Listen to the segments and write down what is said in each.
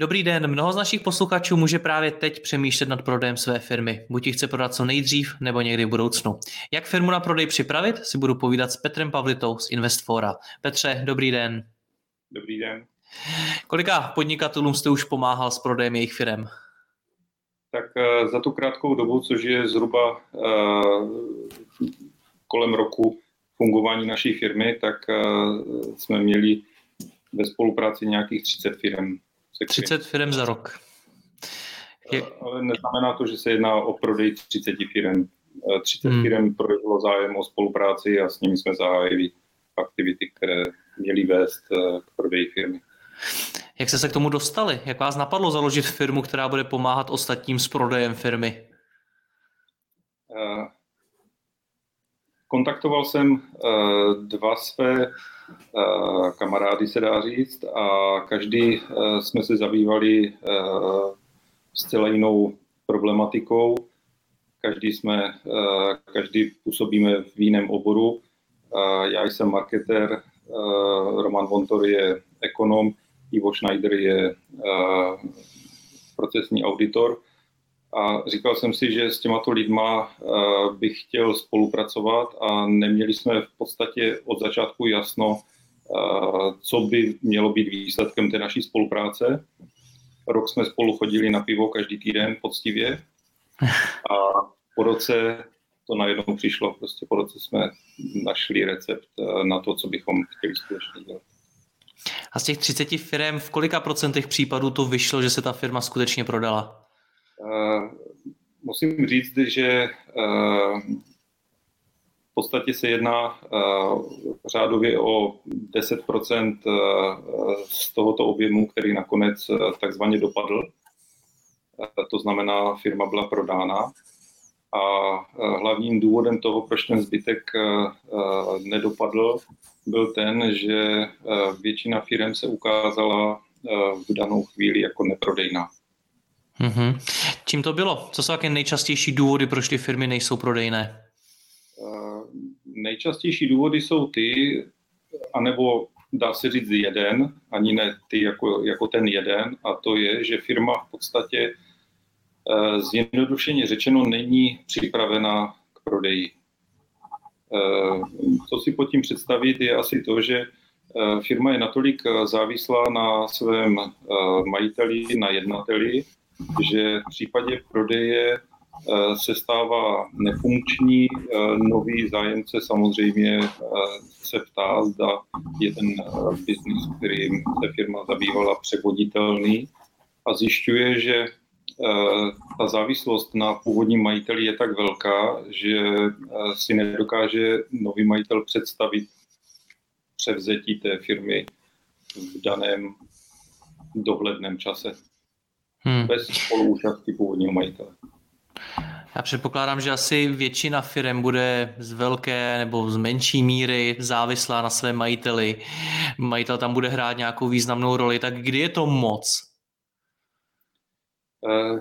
Dobrý den, mnoho z našich posluchačů může právě teď přemýšlet nad prodejem své firmy. Buď ji chce prodat co nejdřív, nebo někdy v budoucnu. Jak firmu na prodej připravit, si budu povídat s Petrem Pavlitou z Investfora. Petře, dobrý den. Dobrý den. Kolika podnikatelům jste už pomáhal s prodejem jejich firm? Tak uh, za tu krátkou dobu, což je zhruba uh, kolem roku fungování naší firmy, tak uh, jsme měli ve spolupráci nějakých 30 firm. 30 firm za rok. Je... Ale neznamená to, že se jedná o prodej 30 firm. 30 hmm. firm projevilo zájem o spolupráci a s nimi jsme zahájili aktivity, které měly vést k prodeji firmy. Jak jste se k tomu dostali? Jak vás napadlo založit firmu, která bude pomáhat ostatním s prodejem firmy? Uh, kontaktoval jsem uh, dva své uh, kamarády, se dá říct, a každý uh, jsme se zabývali zcela jinou problematikou. Každý, jsme, každý působíme v jiném oboru. Já jsem marketer, uh, Roman Vontor je ekonom, Ivo Schneider je procesní auditor a říkal jsem si, že s těmato lidma uh, bych chtěl spolupracovat a neměli jsme v podstatě od začátku jasno, uh, co by mělo být výsledkem té naší spolupráce. Rok jsme spolu chodili na pivo každý týden poctivě a po roce to najednou přišlo. Prostě po roce jsme našli recept na to, co bychom chtěli společně dělat. A z těch 30 firm v kolika procentech případů to vyšlo, že se ta firma skutečně prodala? Uh, musím říct, že uh, v podstatě se jedná uh, řádově o 10% z tohoto objemu, který nakonec takzvaně dopadl. To znamená, firma byla prodána. A hlavním důvodem toho, proč ten zbytek nedopadl, byl ten, že eh, většina firm se ukázala eh, v danou chvíli jako neprodejná. Mm-hmm. Čím to bylo? Co jsou také nejčastější důvody, proč ty firmy nejsou prodejné? Uh, nejčastější důvody jsou ty, anebo dá se říct jeden, ani ne ty jako, jako ten jeden, a to je, že firma v podstatě uh, zjednodušeně řečeno není připravena k prodeji. Eh, co si pod tím představit, je asi to, že firma je natolik závislá na svém majiteli, na jednateli, že v případě prodeje se stává nefunkční. Nový zájemce samozřejmě se ptá, zda je ten biznis, kterým se firma zabývala, převoditelný a zjišťuje, že Eh, ta závislost na původním majiteli je tak velká, že eh, si nedokáže nový majitel představit převzetí té firmy v daném dohledném čase. Hmm. Bez spoluúčasti původního majitele. Já předpokládám, že asi většina firm bude z velké nebo z menší míry závislá na svém majiteli. Majitel tam bude hrát nějakou významnou roli. Tak kdy je to moc? Eh,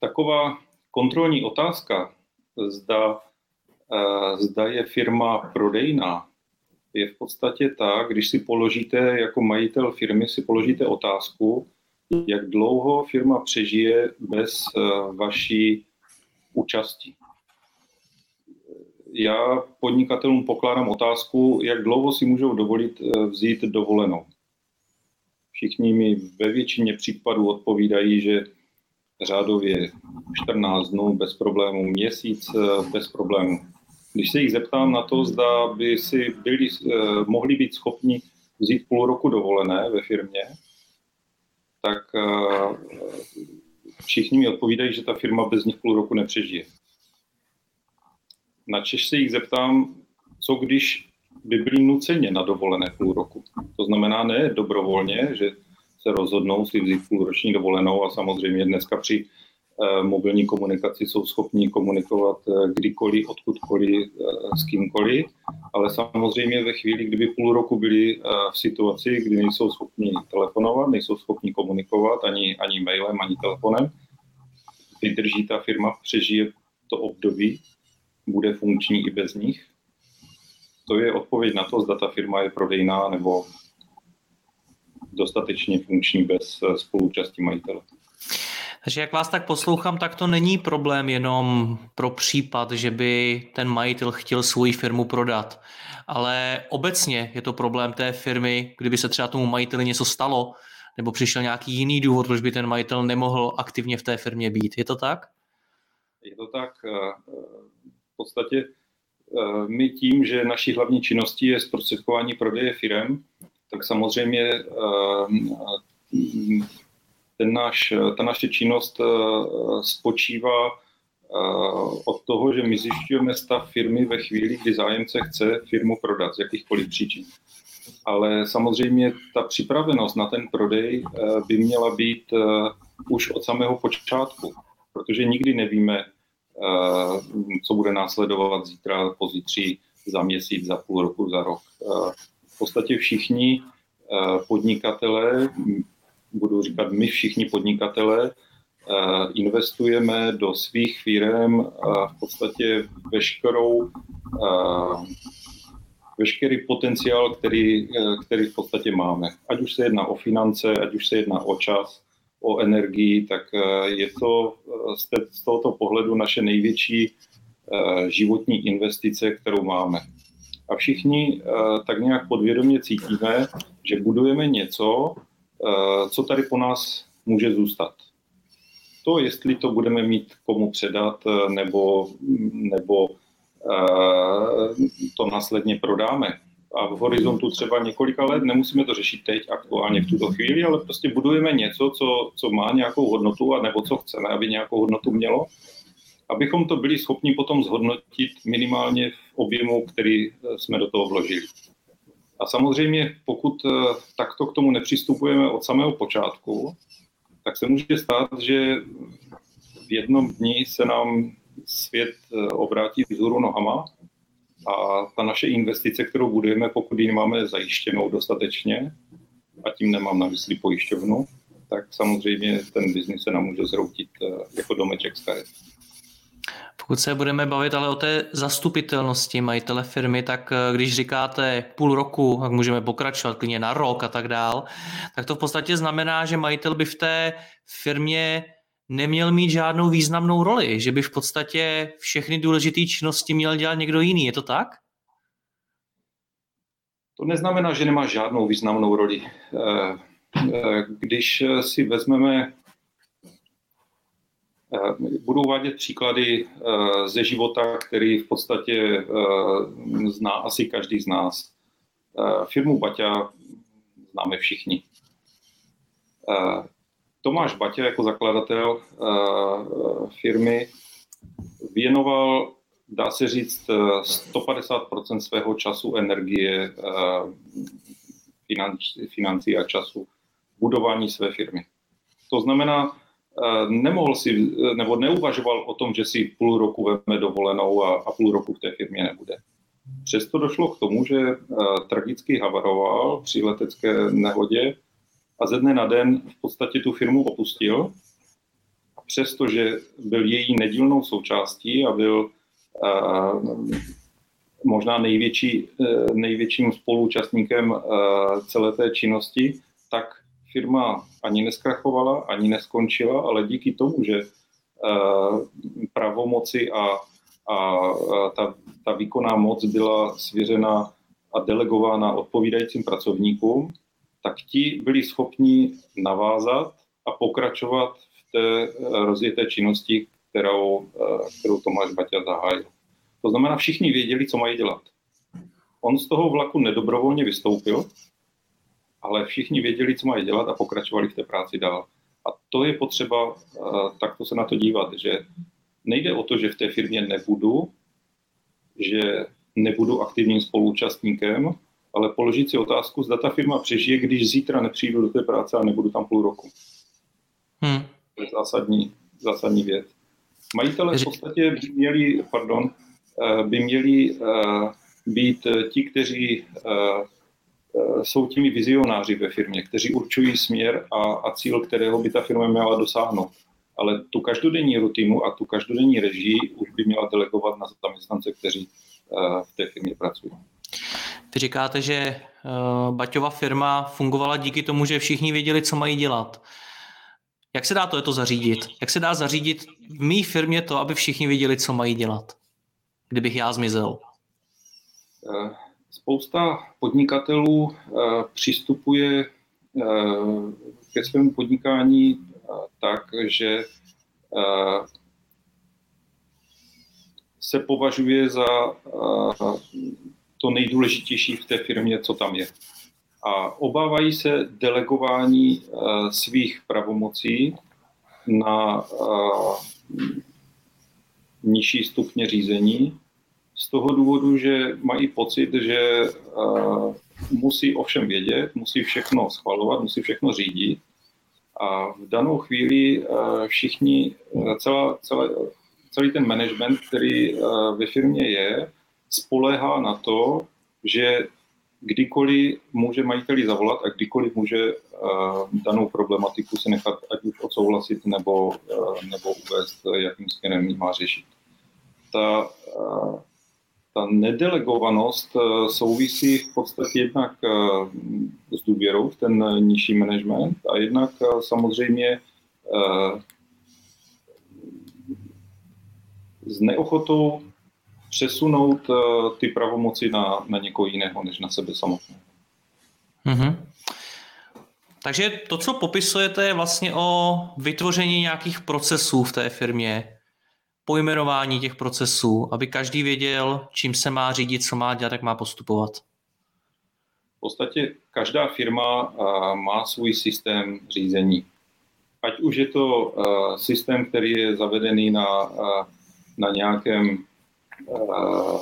taková kontrolní otázka, zda, eh, zda je firma prodejná, je v podstatě tak, když si položíte jako majitel firmy, si položíte otázku, jak dlouho firma přežije bez eh, vaší účasti. Já podnikatelům pokládám otázku, jak dlouho si můžou dovolit vzít dovolenou. Všichni mi ve většině případů odpovídají, že řádově 14 dnů bez problémů, měsíc eh, bez problémů. Když se jich zeptám na to, zda by si byli, eh, mohli být schopni vzít půl roku dovolené ve firmě, tak všichni mi odpovídají, že ta firma bez nich půl roku nepřežije. Na Češ se jich zeptám, co když by byli nuceně na dovolené půl roku. To znamená ne dobrovolně, že se rozhodnou si vzít půlroční dovolenou a samozřejmě dneska při eh, mobilní komunikaci jsou schopní komunikovat eh, kdykoliv, odkudkoliv, eh, s kýmkoliv, ale samozřejmě ve chvíli, kdyby půl roku byli v situaci, kdy nejsou schopni telefonovat, nejsou schopni komunikovat ani, ani mailem, ani telefonem, vydrží ta firma, přežije to období, bude funkční i bez nich. To je odpověď na to, zda ta firma je prodejná nebo dostatečně funkční bez eh, spolúčasti majitele. Takže jak vás tak poslouchám, tak to není problém jenom pro případ, že by ten majitel chtěl svoji firmu prodat, ale obecně je to problém té firmy, kdyby se třeba tomu majiteli něco stalo, nebo přišel nějaký jiný důvod, proč by ten majitel nemohl aktivně v té firmě být. Je to tak? Je to tak. Eh, eh, v podstatě my tím, že naší hlavní činností je zprostředkování prodeje firm, tak samozřejmě ehm, ten náš, ta naše činnost eh, spočívá eh, od toho, že my zjišťujeme stav firmy ve chvíli, kdy zájemce chce firmu prodat z jakýchkoliv příčin. Ale samozřejmě ta připravenost na ten prodej eh, by měla být už od samého počátku, protože nikdy nevíme, co bude následovat zítra, pozítří, za měsíc, za půl roku, za rok podstatě všichni eh, podnikatelé, budu říkat my všichni podnikatelé, eh, investujeme do svých firm eh, v podstatě veškerou, veškerý potenciál, který, který v podstatě máme. Ať už se jedná o finance, ať už se jedná o čas, o energii, tak je to z tohoto pohledu naše největší životní investice, kterou máme a všichni eh, tak nějak podvědomě cítíme, že budujeme něco, eh, co tady po nás může zůstat. To, jestli to budeme mít komu předat, eh, nebo, nebo to následně prodáme. A v horizontu třeba několika let nemusíme to řešit teď, aktuálně v tuto chvíli, ale prostě budujeme něco, co, co má nějakou hodnotu, a nebo co chceme, aby nějakou hodnotu mělo abychom to byli schopni potom zhodnotit minimálně v objemu, který eh, jsme do toho vložili. A samozřejmě, pokud eh, takto k tomu nepřistupujeme od samého počátku, tak se může stát, že v jednom dni se nám svět eh, obrátí vzhůru nohama a ta naše investice, kterou budujeme, pokud ji máme zajištěnou dostatečně, a tím nemám na mysli pojišťovnu, tak samozřejmě ten biznis se nám může zroutit jako domeček z karet. Pokud se budeme bavit ale o té zastupitelnosti majitele firmy, tak eh, když říkáte půl roku, tak můžeme pokračovat klidně na rok a tak dál, tak to v podstatě znamená, že majitel by v té firmě neměl mít žádnou významnou roli, že by v podstatě všechny důležité činnosti měl dělat někdo jiný. Je to tak? To neznamená, že nemá žádnou významnou roli. Eh, eh, když si vezmeme budu uvádět příklady eh, ze života, který v podstatě eh, zná asi každý z nás. Firmu Baťa známe všichni. Tomáš Baťa jako zakladatel firmy věnoval, dá se říct, 150% svého času, energie, financí a času budování své firmy. To znamená, Eh, nemohl si, nebo neuvažoval o tom, že si půl roku veme dovolenou a, a půl roku v té firmě nebude. Přesto došlo k tomu, že uh, tragicky havaroval při letecké nehodě a ze dne na den v podstatě tu firmu opustil. Přestože byl její nedílnou součástí a byl uh, možná největší, největším spoluúčastníkem celé té činnosti, tak firma ani neskrachovala, ani neskončila, ale díky tomu, že eh, pravomoci a, a ta, ta výkonná moc byla svěřena a delegována odpovídajícím pracovníkům, tak ti byli schopni navázat a pokračovat v té eh, rozjeté činnosti, kterou, eh, kterou Tomáš Baťa zahájil. To znamená, všichni věděli, co mají dělat. On z toho vlaku nedobrovolně vystoupil, ale všichni věděli, co mají dělat a pokračovali v té práci dál. A to je potřeba takto se na to dívat, že nejde o to, že v té firmě nebudu, že nebudu aktivním spoluúčastníkem, ale položit si otázku, zda ta firma přežije, když zítra nepřijdu do té práce a nebudu tam půl roku. Hmm. To je zásadní, zásadní věc. Majitele v podstatě by měli, pardon, eh, by měli eh, být ti, kteří eh, jsou těmi vizionáři ve firmě, kteří určují směr a, a cíl, kterého by ta firma měla dosáhnout. Ale tu každodenní rutinu a tu každodenní režii už by měla delegovat na zaměstnance, kteří v té firmě pracují. Vy říkáte, že Baťova firma fungovala díky tomu, že všichni věděli, co mají dělat. Jak se dá to, je to zařídit? Jak se dá zařídit v mý firmě to, aby všichni věděli, co mají dělat, kdybych já zmizel? Eh, spousta podnikatelů eh, přistupuje eh, ke svému podnikání tak, že se považuje za to nejdůležitější v té firmě, co tam je. A obávají se delegování svých pravomocí na nižší stupně řízení z toho důvodu, že mají pocit, že uh, musí ovšem vědět, musí všechno schvalovat, musí všechno řídit a v danou chvíli uh, všichni, celá, celé, celý ten management, který uh, ve firmě je, spoléhá na to, že kdykoliv může majiteli zavolat a kdykoliv může danou problematiku si nechat ať už odsouhlasit nebo, nebo uvést, jakým směrem ji má řešit. Ta, ta nedelegovanost uh, souvisí v podstatě jednak uh, s důvěrou v ten nižší management a jednak samozřejmě s neochotou přesunout ty pravomoci na, na někoho jiného, než na sebe samotné. Mm-hmm. Takže to, co popisujete, je vlastně o vytvoření nějakých procesů v té firmě, pojmenování těch procesů, aby každý věděl, čím se má řídit, co má dělat, jak má postupovat. V podstatě každá firma uh, má svůj systém řízení. Ať už je to uh, systém, který je zavedený na, uh, na nějakém Eh,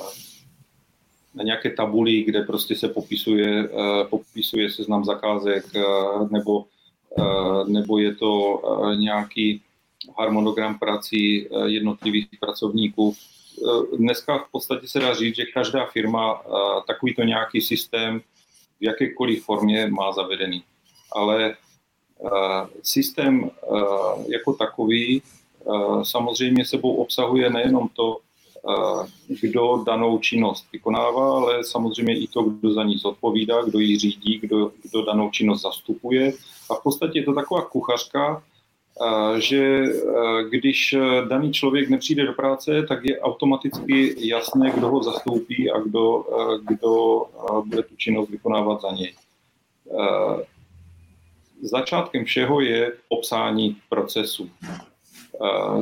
na nějaké tabuli, kde prostě se popisuje, eh, popisuje seznam zakázek, eh, nebo, nebo je to nějaký harmonogram prací jednotlivých pracovníků. Dneska v podstatě se dá říct, že každá firma takovýto nějaký systém v jakékoliv formě má zavedený. Ale systém jako takový samozřejmě sebou obsahuje nejenom to, kdo danou činnost vykonává, ale samozřejmě i to, kdo za ní zodpovídá, kdo ji řídí, kdo, kdo danou činnost zastupuje. A v podstatě je to taková kuchařka, že když daný člověk nepřijde do práce, tak je automaticky jasné, kdo ho zastoupí a kdo, kdo bude tu činnost vykonávat za něj. Začátkem všeho je obsání procesu.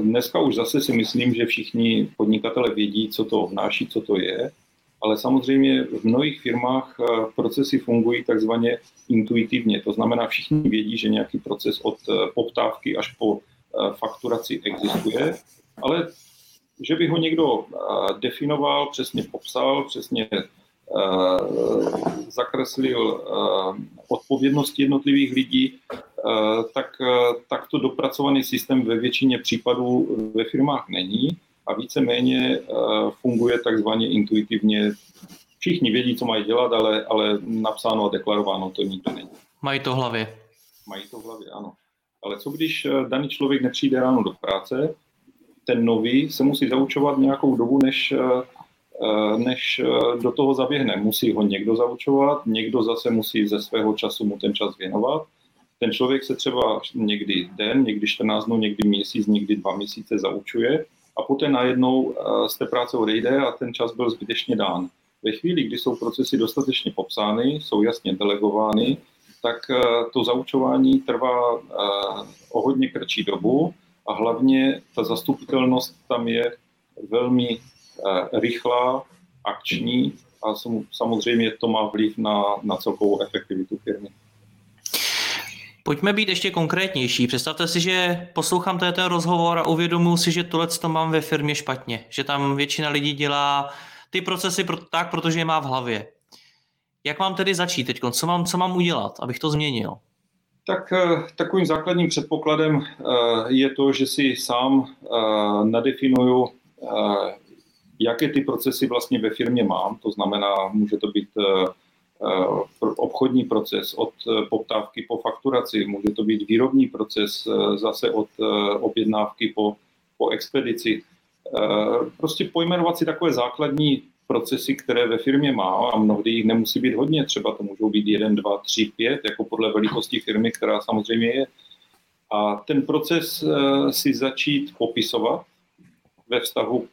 Dneska už zase si myslím, že všichni podnikatele vědí, co to obnáší, co to je, ale samozřejmě v mnohých firmách eh, procesy fungují takzvaně intuitivně. To znamená, všichni vědí, že nějaký proces od eh, poptávky až po eh, fakturaci existuje, ale že by ho někdo definoval, přesně popsal, přesně zakreslil odpovědnosti jednotlivých lidí, tak, takto dopracovaný systém ve většině případů ve firmách není a víceméně eh, funguje takzvaně intuitivně. Všichni vědí, co mají dělat, ale, ale napsáno a deklarováno to nikdo není. Mají to v hlavě. Mají to v hlavě, ano. Ale co když daný člověk nepřijde ráno do práce, ten nový se musí zaučovat nějakou dobu, než, než do toho zaběhne. Musí ho někdo zaučovat, někdo zase musí ze svého času mu ten čas věnovat ten člověk se třeba někdy den, někdy 14 dnů, někdy měsíc, někdy dva měsíce zaučuje a poté najednou eh, z té práce odejde a ten čas byl zbytečně dán. Ve chvíli, kdy jsou procesy dostatečně popsány, jsou jasně delegovány, tak eh, to zaučování trvá eh, o hodně kratší dobu a hlavně ta zastupitelnost tam je velmi rychlá, akční a samozřejmě to má vliv na, na celkovou efektivitu firmy. Pojďme být ještě konkrétnější. Představte si, že poslouchám ten rozhovor a uvědomuji si, že tohle to mám ve firmě špatně. Že tam většina lidí dělá ty procesy tak, protože je má v hlavě. Jak mám tedy začít teď? Co mám, co mám udělat, abych to změnil? Tak eh, takovým základním předpokladem eh, je to, že si sám eh, nadefinuju, jaké ty procesy vlastně ve firmě mám. To znamená, může to být obchodní proces od poptávky po fakturaci, může to být výrobní proces zase od objednávky po, po expedici. Prostě pojmenovat si takové základní procesy, které ve firmě má a mnohdy jich nemusí být hodně, třeba to můžou být jeden, dva, tři, pět, jako podle velikosti firmy, která samozřejmě je. A ten proces eh, si začít popisovat ve vztahu,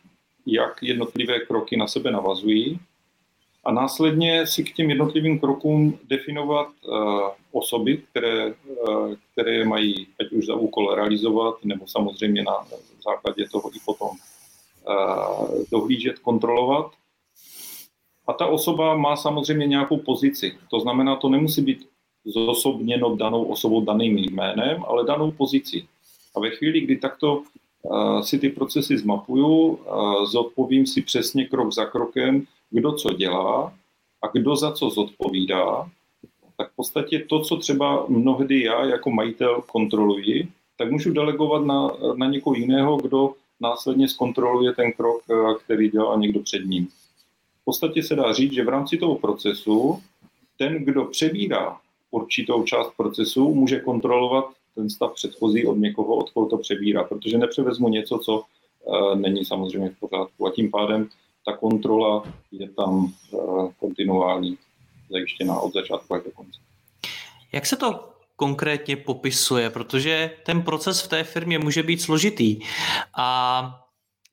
jak jednotlivé kroky na sebe navazují a následně si k těm jednotlivým krokům definovat uh, osoby, které, uh, které mají ať už za úkol realizovat, nebo samozřejmě na základě toho i potom uh, dohlížet, kontrolovat a ta osoba má samozřejmě nějakou pozici. To znamená, to nemusí být zosobněno danou osobou daným jménem, ale danou pozici. A ve chvíli, kdy takto si ty procesy zmapuju, zodpovím si přesně krok za krokem, kdo co dělá a kdo za co zodpovídá, tak v podstatě to, co třeba mnohdy já jako majitel kontroluji, tak můžu delegovat na, na někoho jiného, kdo následně zkontroluje ten krok, který dělá někdo před ním. V podstatě se dá říct, že v rámci toho procesu ten, kdo přebírá určitou část procesu, může kontrolovat ten stav předchozí od někoho, od koho to přebírá, protože nepřevezmu něco, co uh, není samozřejmě v pořádku. A tím pádem ta kontrola je tam uh, kontinuální, zajištěná od začátku až do konce. Jak se to konkrétně popisuje, protože ten proces v té firmě může být složitý a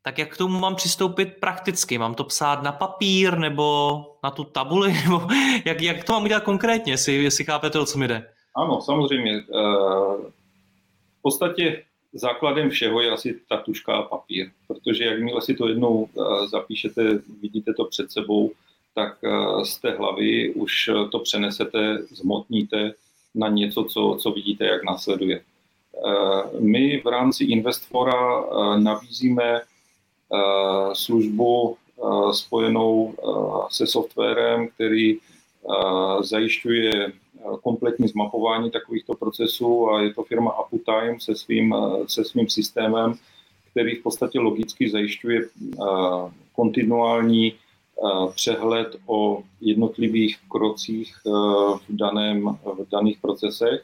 tak jak k tomu mám přistoupit prakticky? Mám to psát na papír nebo na tu tabuli? Nebo jak, jak to mám udělat konkrétně, jestli, jestli chápete, o co mi jde? Ano, samozřejmě. Eh, v podstatě základem všeho je asi ta tuška a papír, protože jakmile si to jednou eh, zapíšete, vidíte to před sebou, tak eh, z té hlavy už to přenesete, zmotníte na něco, co, co vidíte, jak následuje. My v rámci Investfora nabízíme Eh, službu eh, spojenou eh, se softwarem, který zajišťuje kompletní zmapování takovýchto procesů a je to firma Uptime se svým, se svým systémem, který v podstatě logicky zajišťuje kontinuální přehled o jednotlivých krocích v, daném, v daných procesech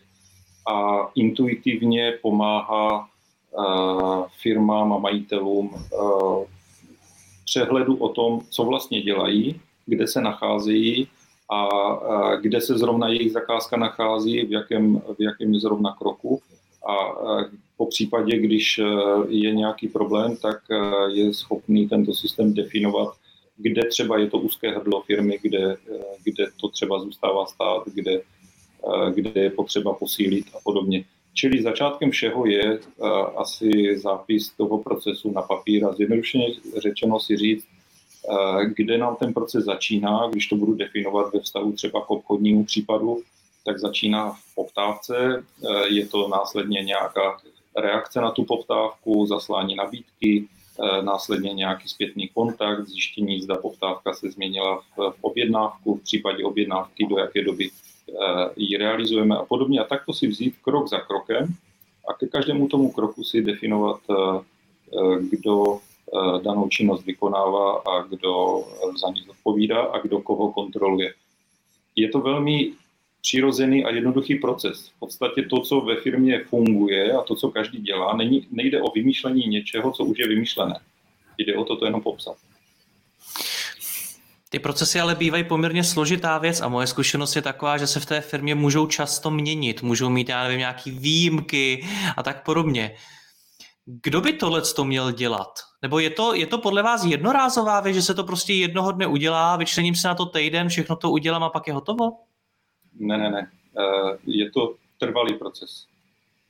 a intuitivně pomáhá firmám a majitelům přehledu o tom, co vlastně dělají, kde se nacházejí a kde se zrovna jejich zakázka nachází, v jakém, v jakém zrovna kroku. A po případě, když e, je nějaký problém, tak e, je schopný tento systém definovat, kde třeba je to úzké hrdlo firmy, kde, e, kde to třeba zůstává stát, kde, kde je potřeba posílit a podobně. Čili začátkem všeho je asi zápis toho procesu na papír a zjednodušeně řečeno si říct, kde nám ten proces začíná, když to budu definovat ve vztahu třeba k obchodnímu případu, tak začíná v poptávce, uh, je to následně nějaká reakce na tu poptávku, zaslání nabídky, následně nějaký zpětný kontakt, zjištění, zda poptávka se změnila v, objednávku, v případě objednávky, do jaké doby Eh, ji realizujeme a podobně. A takto si vzít krok za krokem a ke každému tomu kroku si definovat, eh, eh, kdo danou činnost vykonává a kdo za ní odpovídá a kdo koho kontroluje. Je to velmi přirozený a jednoduchý proces. V podstatě to, co ve firmě funguje a to, co každý dělá, není, nejde o vymýšlení něčeho, co už je vymyšlené. Jde o to, to jenom popsat. Ty procesy ale bývají poměrně složitá věc a moje zkušenost je taková, že se v té firmě můžou často měnit, můžou mít, já nevím, nějaký výjimky a tak podobně. Kdo by tohle to měl dělat? Nebo je to, je to podle vás jednorázová věc, že se to prostě jednoho dne udělá, vyčlením se na to týden, všechno to udělám a pak je hotovo? Ne, ne, ne. Eh, je to trvalý proces.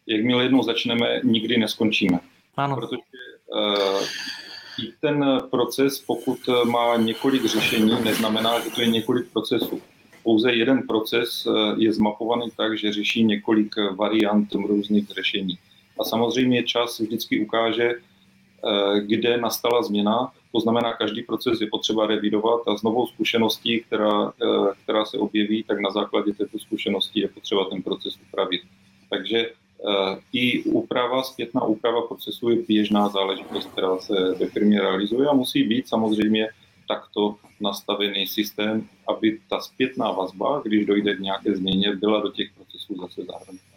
Jakmile jednou začneme, nikdy neskončíme. Ano. Protože uh, ten proces, pokud má několik řešení, neznamená, že to je několik procesů. Pouze jeden proces je zmapovaný tak, že řeší několik variant různých řešení. A samozřejmě čas vždycky ukáže, kde nastala změna. To znamená, každý proces je potřeba revidovat a s novou zkušeností, která, která se objeví, tak na základě této zkušenosti je potřeba ten proces upravit. Takže i úprava, zpětná úprava procesu je běžná záležitost, která se ve firmě realizuje a musí být samozřejmě takto nastavený systém, aby ta zpětná vazba, když dojde k nějaké změně, byla do těch procesů zase zahrnuta.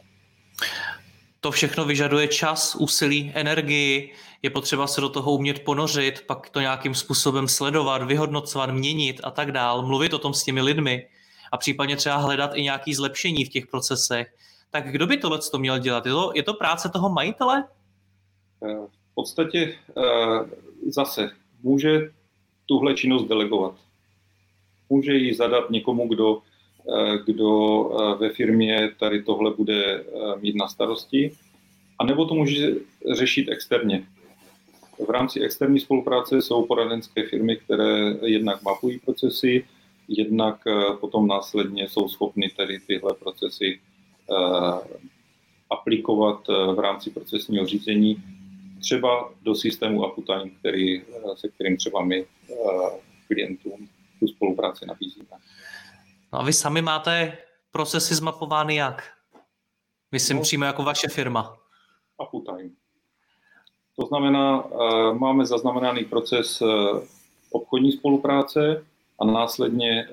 To všechno vyžaduje čas, úsilí, energii, je potřeba se do toho umět ponořit, pak to nějakým způsobem sledovat, vyhodnocovat, měnit a tak dál, mluvit o tom s těmi lidmi a případně třeba hledat i nějaké zlepšení v těch procesech. Tak kdo by tohle to měl dělat? Je to, je to práce toho majitele? Eh, v podstatě eh, zase může tuhle činnost delegovat. Může ji zadat někomu, kdo, kdo ve firmě tady tohle bude mít na starosti, a nebo to může řešit externě. V rámci externí spolupráce jsou poradenské firmy, které jednak mapují procesy, jednak potom následně jsou schopny tady tyhle procesy Eh, aplikovat eh, v rámci procesního řízení, třeba do systému Aputime, který, eh, se kterým třeba my klientům tu spolupráci nabízíme. No a vy sami máte procesy zmapovány jak? Myslím no, přímo jako vaše firma. Aputime. To znamená, máme zaznamenaný proces obchodní spolupráce a následně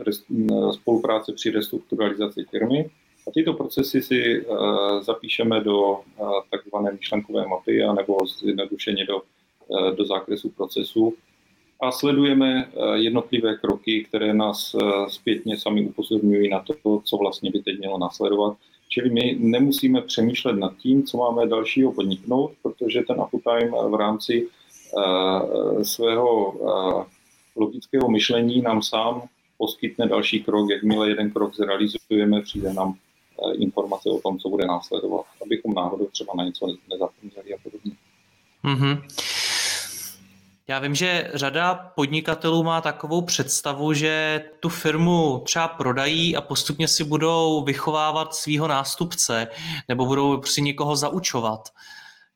spolupráce při restrukturalizaci firmy. A tyto procesy si uh, zapíšeme do takzvané myšlenkové mapy nebo zjednodušeně do, do zákresu procesu a sledujeme jednotlivé kroky, které nás zpětně sami upozorňují na to, co vlastně by teď mělo následovat. Čili my nemusíme přemýšlet nad tím, co máme dalšího podniknout, protože ten uptime v rámci svého logického myšlení nám sám poskytne další krok. Jakmile jeden krok zrealizujeme, přijde nám Eh, informace o tom, co bude následovat, abychom náhodou třeba na něco nezapomněli a podobně. Mm-hmm. Já vím, že řada podnikatelů má takovou představu, že tu firmu třeba prodají a postupně si budou vychovávat svého nástupce nebo budou si někoho zaučovat.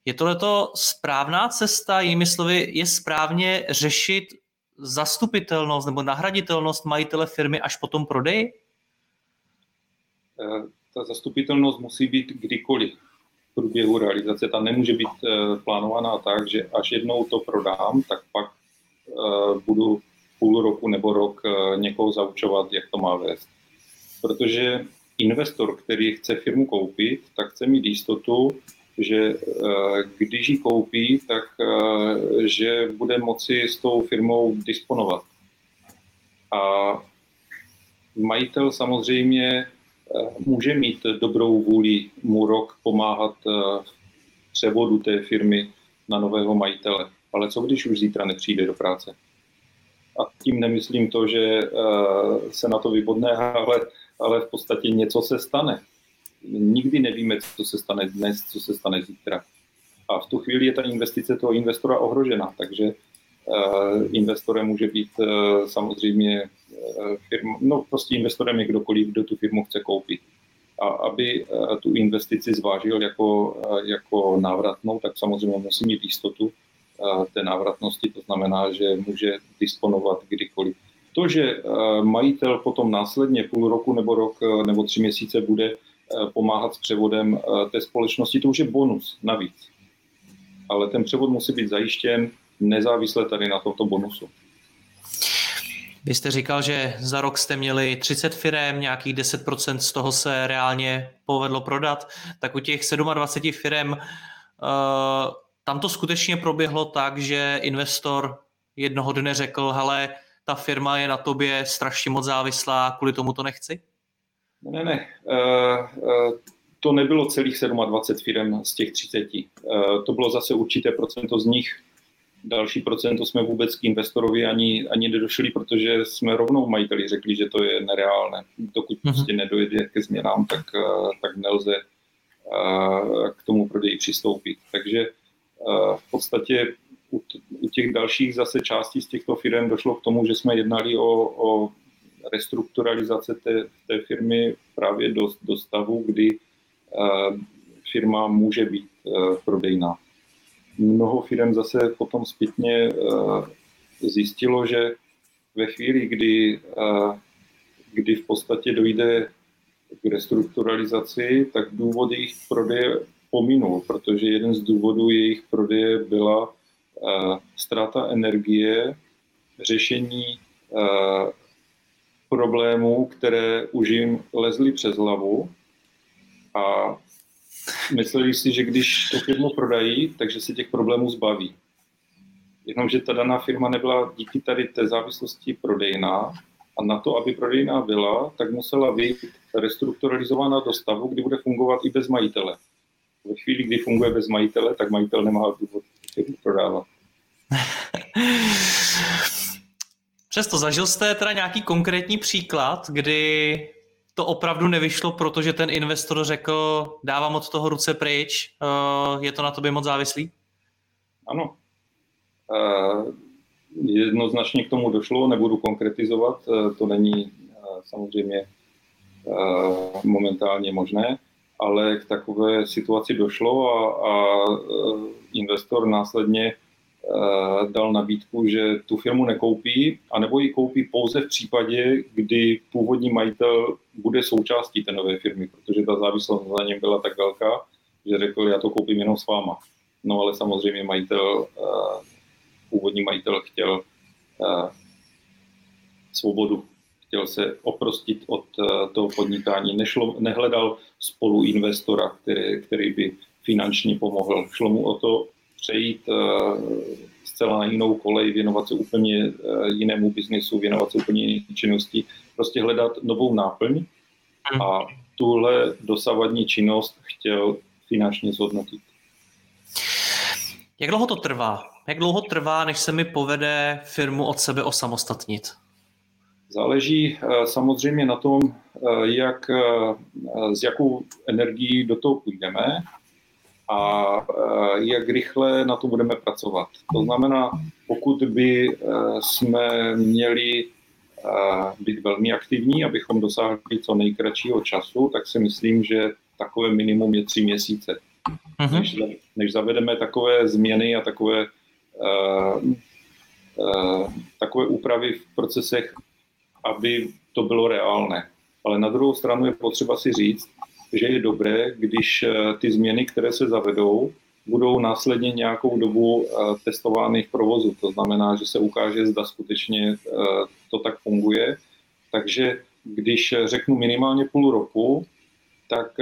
Je tohleto správná cesta? Jinými slovy, je správně řešit zastupitelnost nebo nahraditelnost majitele firmy až po tom prodeji? Eh, ta zastupitelnost musí být kdykoliv průběhu realizace. Ta nemůže být eh, plánovaná tak, že až jednou to prodám, tak pak eh, budu půl roku nebo rok eh, někoho zaučovat, jak to má vést. Protože investor, který chce firmu koupit, tak chce mít jistotu, že když ji koupí, tak že bude moci s tou firmou disponovat. A majitel samozřejmě může mít dobrou vůli mu rok pomáhat eh, v převodu té firmy na nového majitele. Ale co když už zítra nepřijde do práce? A tím nemyslím to, že eh, se na to vybodne, ale, ale v podstatě něco se stane. Nikdy nevíme, co se stane dnes, co se stane zítra. A v tu chvíli je ta investice toho investora ohrožena, takže investorem může být samozřejmě firma, no prostě investorem je kdokoliv, kdo tu firmu chce koupit. A aby eh, tu investici zvážil jako, eh, jako návratnou, tak samozřejmě musí mít jistotu eh, té návratnosti, to znamená, že může disponovat kdykoliv. To, že majitel potom následně půl roku nebo rok nebo tři měsíce bude pomáhat s převodem té společnosti, to už je bonus navíc. Ale ten převod musí být zajištěn nezávisle tady na tomto bonusu. Vy jste říkal, že za rok jste měli 30 firm, nějakých 10% z toho se reálně povedlo prodat, tak u těch 27 firm uh, tam to skutečně proběhlo tak, že investor jednoho dne řekl, hele, ta firma je na tobě strašně moc závislá, kvůli tomu to nechci? Ne, ne, ne. Uh, uh, to nebylo celých 27 firm z těch 30. Uh, to bylo zase určité procento z nich, další procento jsme vůbec k investorovi ani, ani nedošli, protože jsme rovnou majiteli řekli, že to je nereálné. Dokud mm-hmm. prostě nedojde ke změnám, tak, eh, tak nelze eh, k tomu prodeji přistoupit. Takže eh, v podstatě u těch dalších zase částí z těchto firm došlo k tomu, že jsme jednali o, o restrukturalizace té, té firmy právě do, do stavu, kdy firma může být prodejná. Mnoho firm zase potom zpětně zjistilo, že ve chvíli, kdy, kdy v podstatě dojde k restrukturalizaci, tak důvod jejich prodeje pominul, protože jeden z důvodů jejich prodeje byla ztráta energie, řešení problémů, které už jim lezly přes hlavu. A mysleli si, že když tu firmu prodají, takže se těch problémů zbaví. Jenomže ta daná firma nebyla díky tady té závislosti prodejná a na to, aby prodejná byla, tak musela být restrukturalizována do stavu, kdy bude fungovat i bez majitele. Ve chvíli, kdy funguje bez majitele, tak majitel nemá důvod firmu prodávat. Přesto zažil jste teda nějaký konkrétní příklad, kdy to opravdu nevyšlo, protože ten investor řekl, dávám od toho ruce pryč, eh, je to na tobě moc závislý? Ano. Eh, jednoznačně k tomu došlo, nebudu konkretizovat, eh, to není samozřejmě momentálně možné, ale k takové situaci došlo a, a investor následně dal nabídku, že tu firmu nekoupí, anebo ji koupí pouze v případě, kdy původní majitel bude součástí té nové firmy, protože ta závislost na něm byla tak velká, že řekl, já to koupím jenom s váma. No ale samozřejmě majitel, eh, původní majitel chtěl eh, svobodu, chtěl se oprostit od toho podnikání, Nešlo, nehledal spolu investora, který, který by finančně pomohl. Šlo mu o to přejít eh, zcela na jinou kolej, věnovat se úplně eh, jinému biznisu, věnovat se úplně jiné činnosti, prostě hledat novou náplň a tuhle dosavadní činnost chtěl finančně zhodnotit. Jak dlouho to trvá? Jak dlouho trvá, než se mi povede firmu od sebe osamostatnit? Záleží eh, samozřejmě na tom, jak, s jakou energií do toho půjdeme a eh, jak rychle na to budeme pracovat. To znamená, pokud by eh, jsme měli eh, být velmi aktivní, abychom dosáhli co nejkratšího času, tak si myslím, že takové minimum je tři měsíce. Uh-huh. Než, než zavedeme takové změny a takové, uh, uh, takové úpravy v procesech, aby to bylo reálné. Ale na druhou stranu je potřeba si říct, že je dobré, když eh, ty změny, které se zavedou, budou následně nějakou dobu eh, testovány v provozu. To znamená, že se ukáže, zda skutečně eh, to tak funguje. Takže když řeknu minimálně půl roku, tak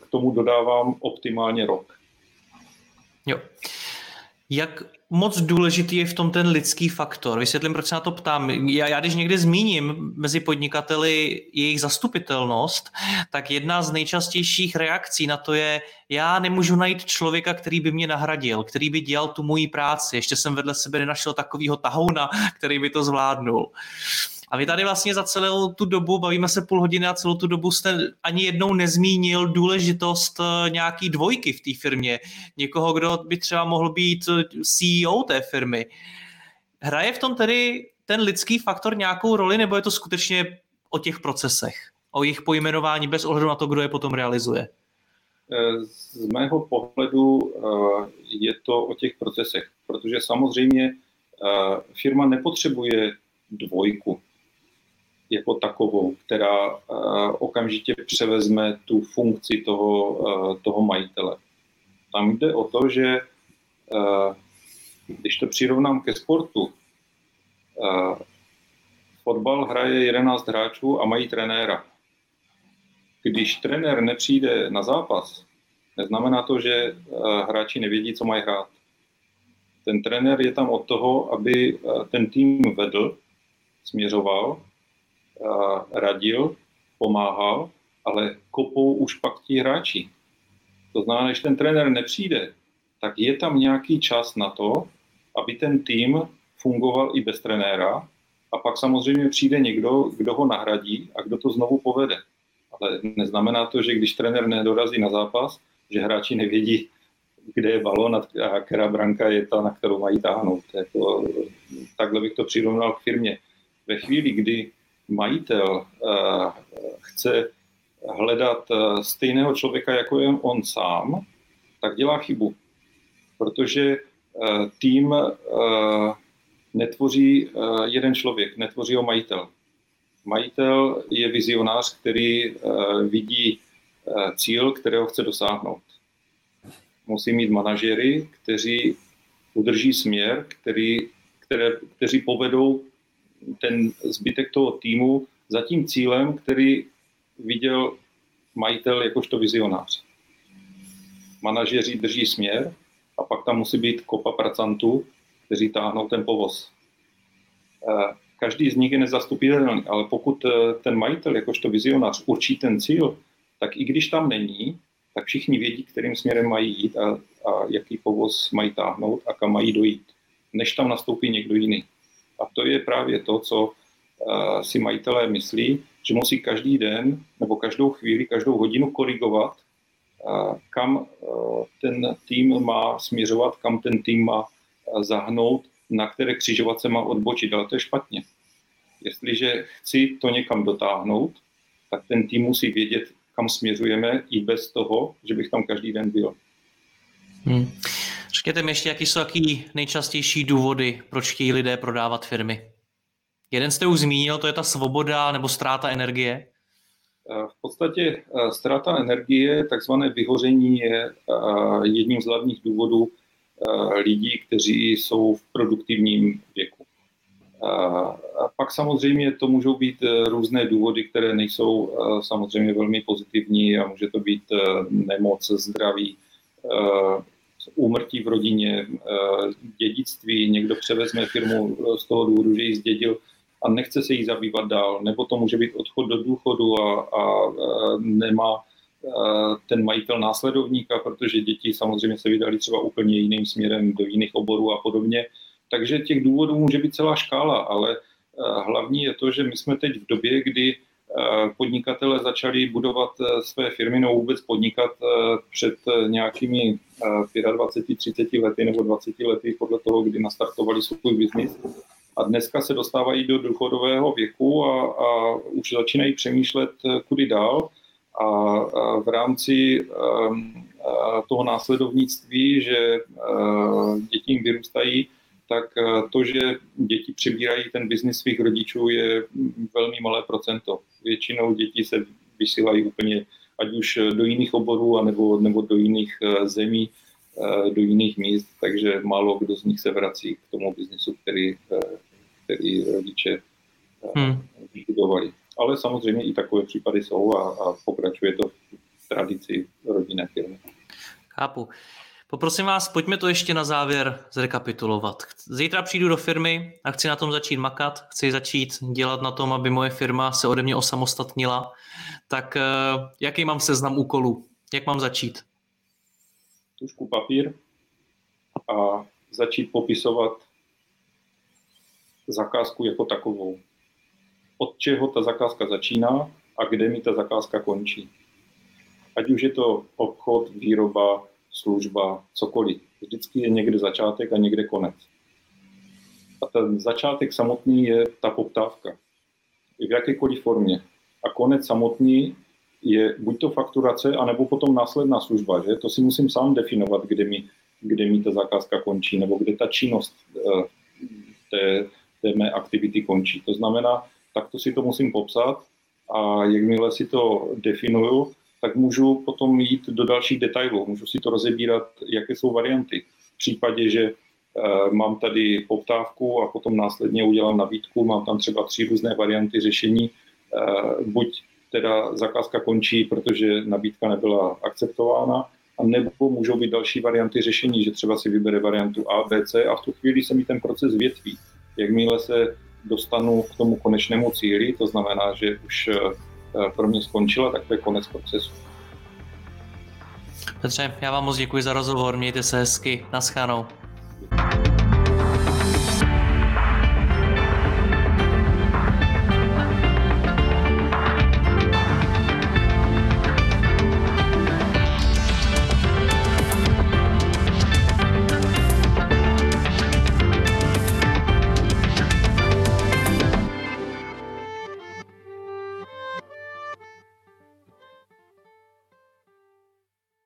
k tomu dodávám optimálně rok. Jo. Jak moc důležitý je v tom ten lidský faktor. Vysvětlím, proč se na to ptám. Já, já když někdy zmíním mezi podnikateli jejich zastupitelnost, tak jedna z nejčastějších reakcí na to je, já nemůžu najít člověka, který by mě nahradil, který by dělal tu moji práci. Ještě jsem vedle sebe nenašel takového tahouna, který by to zvládnul. A vy tady vlastně za celou tu dobu, bavíme se půl hodiny a celou tu dobu jste ani jednou nezmínil důležitost eh, nějaký dvojky v té firmě. Někoho, kdo by třeba mohl být eh, CEO té firmy. Hraje v tom tedy ten lidský faktor nějakou roli, nebo je to skutečně o těch procesech, o jejich pojmenování bez ohledu na to, kdo je potom realizuje? Eh, z mého pohledu je to o těch procesech, protože samozřejmě firma nepotřebuje dvojku jako takovou, která uh, okamžitě převezme tu funkci toho, uh, toho majitele. Tam jde o to, že uh, když to přirovnám ke sportu, fotbal hraje 11 hráčů a mají trenéra. Když trenér nepřijde na zápas, neznamená to, že hráči nevědí, co mají hrát. Ten trenér je tam od toho, aby ten tým vedl, směřoval radil, pomáhal, ale kopou už pak ti hráči. To znamená, když ten trenér nepřijde, tak je tam nějaký čas na to, aby ten tým fungoval i bez trenéra a pak samozřejmě přijde někdo, kdo ho nahradí a kdo to znovu povede. Ale neznamená to, že když trenér nedorazí na zápas, že hráči nevědí, kde je balon a která branka je ta, na kterou mají táhnout. Jako, takhle bych to přirovnal k firmě. Ve chvíli, kdy majitel chce hledat stejného člověka, jako je on sám, tak dělá chybu. Protože tým netvoří jeden člověk, netvoří ho majitel. Majitel je vizionář, který vidí cíl, kterého chce dosáhnout. Musí mít manažery, kteří udrží směr, který, které, kteří povedou ten zbytek toho týmu za tím cílem, který viděl majitel jakožto vizionář. Manažeři drží směr a pak tam musí být kopa pracantů, kteří táhnou ten povoz. Eh, každý z nich je nezastupitelný, ale pokud eh, ten majitel jakožto vizionář určí ten cíl, tak i když tam není, tak všichni vědí, kterým směrem mají jít a, a jaký povoz mají táhnout a kam mají dojít, než tam nastoupí někdo jiný. A to je právě to, co uh, si majitelé myslí, že musí každý den nebo každou chvíli, každou hodinu korigovat, uh, kam uh, ten tým má směřovat, kam ten tým má zahnout, na které křižovatce má odbočit, ale to je špatně. Jestliže chci to někam dotáhnout, tak ten tým musí vědět, kam směřujeme i bez toho, že bych tam každý den byl. Hmm. Řekněte mi ještě, jaký jsou jaký nejčastější důvody, proč chtějí lidé prodávat firmy? Jeden jste už zmínil, to je ta svoboda nebo ztráta energie. Eh, v podstatě eh, ztráta energie, takzvané vyhoření, je eh, jedním z hlavních důvodů lidí, kteří jsou v produktivním věku. A pak samozřejmě to můžou být různé důvody, které nejsou samozřejmě velmi pozitivní a může to být nemoc, zdraví, úmrtí v rodině, dědictví, někdo převezme firmu z toho důvodu, že ji zdědil a nechce se jí zabývat dál, nebo to může být odchod do důchodu a, a nemá ten majitel následovníka, protože děti samozřejmě se vydali třeba úplně jiným směrem do jiných oborů a podobně. Takže těch důvodů může být celá škála, ale eh, hlavní je to, že my jsme teď v době, kdy eh, podnikatele začali budovat eh, své firmy nebo vůbec podnikat před nějakými 25, 30 lety nebo 20 lety podle toho, kdy nastartovali svůj biznis. A dneska se dostávají do důchodového věku a, a už začínají přemýšlet, kudy dál. A, a v rámci um, toho následovnictví, že uh, děti jim vyrůstají, tak eh, to, že děti přebírají ten biznis svých rodičů, je velmi malé procento. Většinou děti se vysílají úplně ať už do jiných oborů, anebo, nebo do jiných eh, zemí, eh, do jiných míst, takže málo kdo z nich se vrací k tomu biznisu, který, který rodiče hmm. vybudovali. Ale samozřejmě i takové případy jsou a, a pokračuje to v tradici rodinné firmy. Chápu. Poprosím vás, pojďme to ještě na závěr zrekapitulovat. Zítra přijdu do firmy a chci na tom začít makat, chci začít dělat na tom, aby moje firma se ode mě osamostatnila. Tak eh, jaký mám seznam úkolů? Jak mám začít? Tušku papír a začít popisovat zakázku jako takovou. Od čeho ta zakázka začíná a kde mi ta zakázka končí. Ať už je to obchod, výroba, služba, cokoliv. Vždycky je někde začátek a někde konec. A ten začátek samotný je ta poptávka. V jakékoliv formě. A konec samotný je buď to fakturace, anebo potom následná služba. Že? To si musím sám definovat, kde mi, kde mi ta zakázka končí, nebo kde ta činnost uh, té, té mé aktivity končí. To znamená, takto si to musím popsat a jakmile si to definuju, tak můžu potom jít do dalších detailů. Můžu si to rozebírat, jaké jsou varianty. V případě, že e, mám tady poptávku a potom následně udělám nabídku, mám tam třeba tři různé varianty řešení. E, buď teda zakázka končí, protože nabídka nebyla akceptována, a nebo můžou být další varianty řešení, že třeba si vybere variantu A, B, C a v tu chvíli se mi ten proces větví. Jakmile se dostanu k tomu konečnému cíli, to znamená, že už Eh, pro mě skončila, tak to je konec procesu. Petře, já vám moc děkuji za rozhovor, mějte se hezky, naschánou.